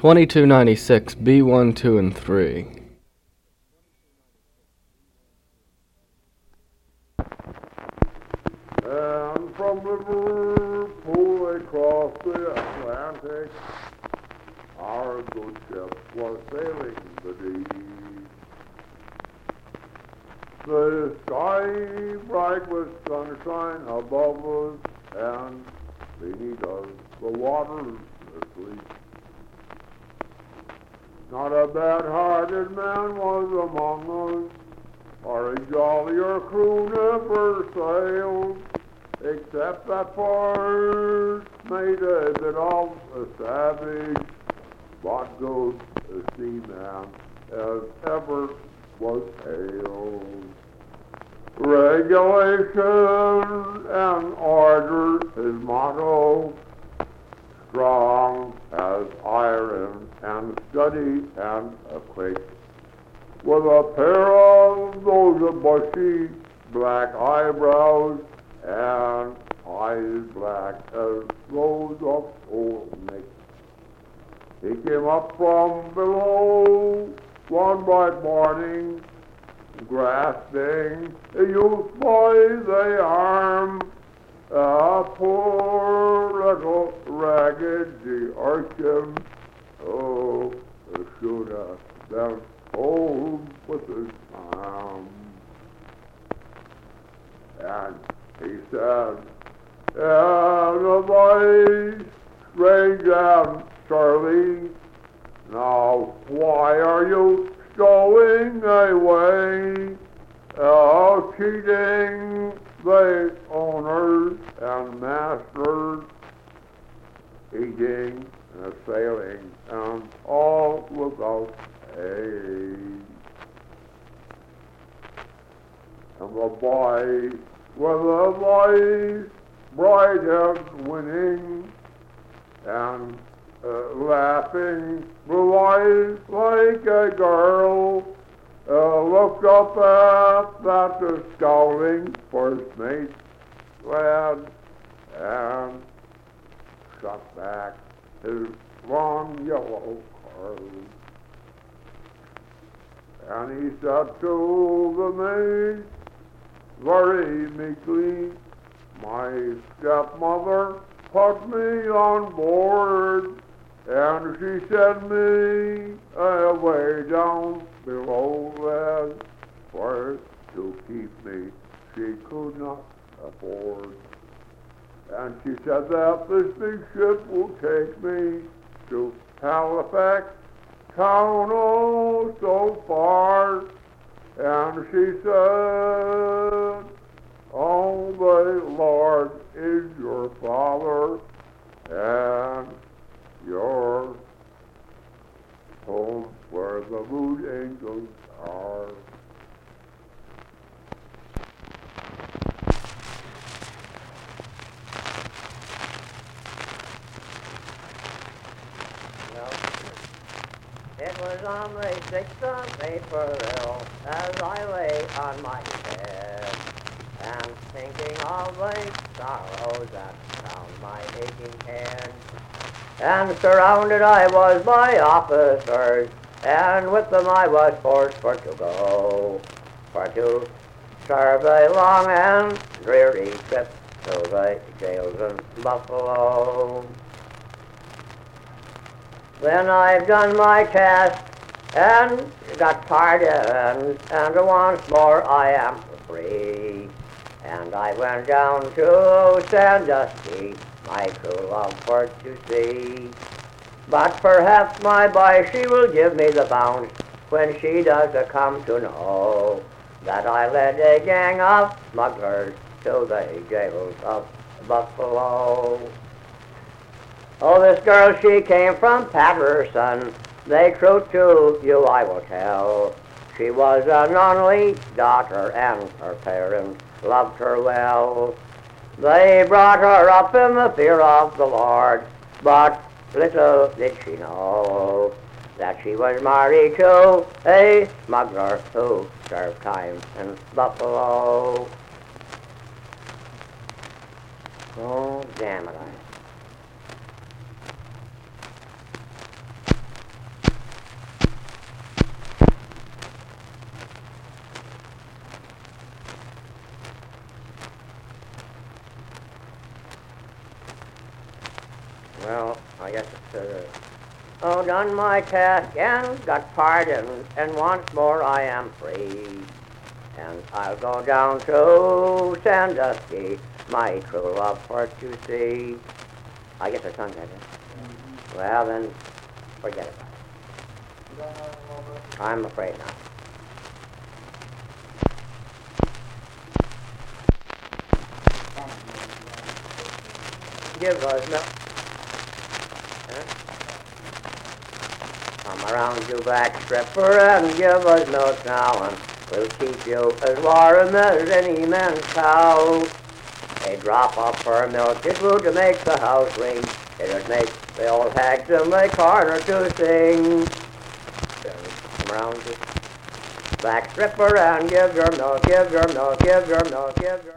2296 B1, 2, and 3. And from Liverpool across the Atlantic, our good ship was sailing the deep. The sky bright with sunshine above us, and beneath us the waters asleep. Not a bad-hearted man was among us, or a jollier crew never sailed, except that first mate a bit of a savage, but good a seaman as ever was hailed. Regulation and order his motto, strong as iron and steady and quick with a pair of those bushy black eyebrows and eyes black as those of old Nick. He came up from below one bright morning, grasping a youth by the arm, a poor little raggedy urchin. Oh, should have been old with his arm. And he said, and a voice strange and surly, now why are you stowing away, uh, cheating the owners and masters, eating and sailing and all without pay? And the boy with a voice bright and winning and uh, laughing blue eyes like a girl uh, looked up at that scowling first mate lad and shot back his long yellow curls. And he said to the mate very meekly, my stepmother put me on board, and she sent me away down below for to keep me she could not afford. And she said that this big ship will take me to Halifax town oh so far. And she said, Oh, the Lord is your Father, and your home where the angels are. It was on the 6th of April as I lay on my bed and thinking of the sorrows that found my aching head. And surrounded I was by officers, and with them I was forced for to go, for to serve a long and dreary trip to the jails in Buffalo. Then I've done my task and got pardoned, and once more I am free. And I went down to Sandusky, my true love for to see. But perhaps my boy, she will give me the bounce when she does come to know that I led a gang of smugglers to the jails of Buffalo. Oh, this girl, she came from Patterson. The truth to you I will tell. She was an only daughter, and her parents loved her well. They brought her up in the fear of the Lord, but little did she know that she was married to a smuggler who served time in Buffalo. Oh, damn it, I Well, I guess it's, uh, oh, done my task and got pardoned, and once more I am free. And I'll go down to Sandusky, my true love for to see. I guess I sung that, huh? Well, then, forget about it. I'm afraid not. Give us no. Come around, you black stripper, and give us milk now, and we'll keep you as warm as any man's cow. A drop of her milk is good to make the house ring. It'll make the old hags in the corner to sing. Come around, you black stripper, and give your milk, give your milk, give your milk, give your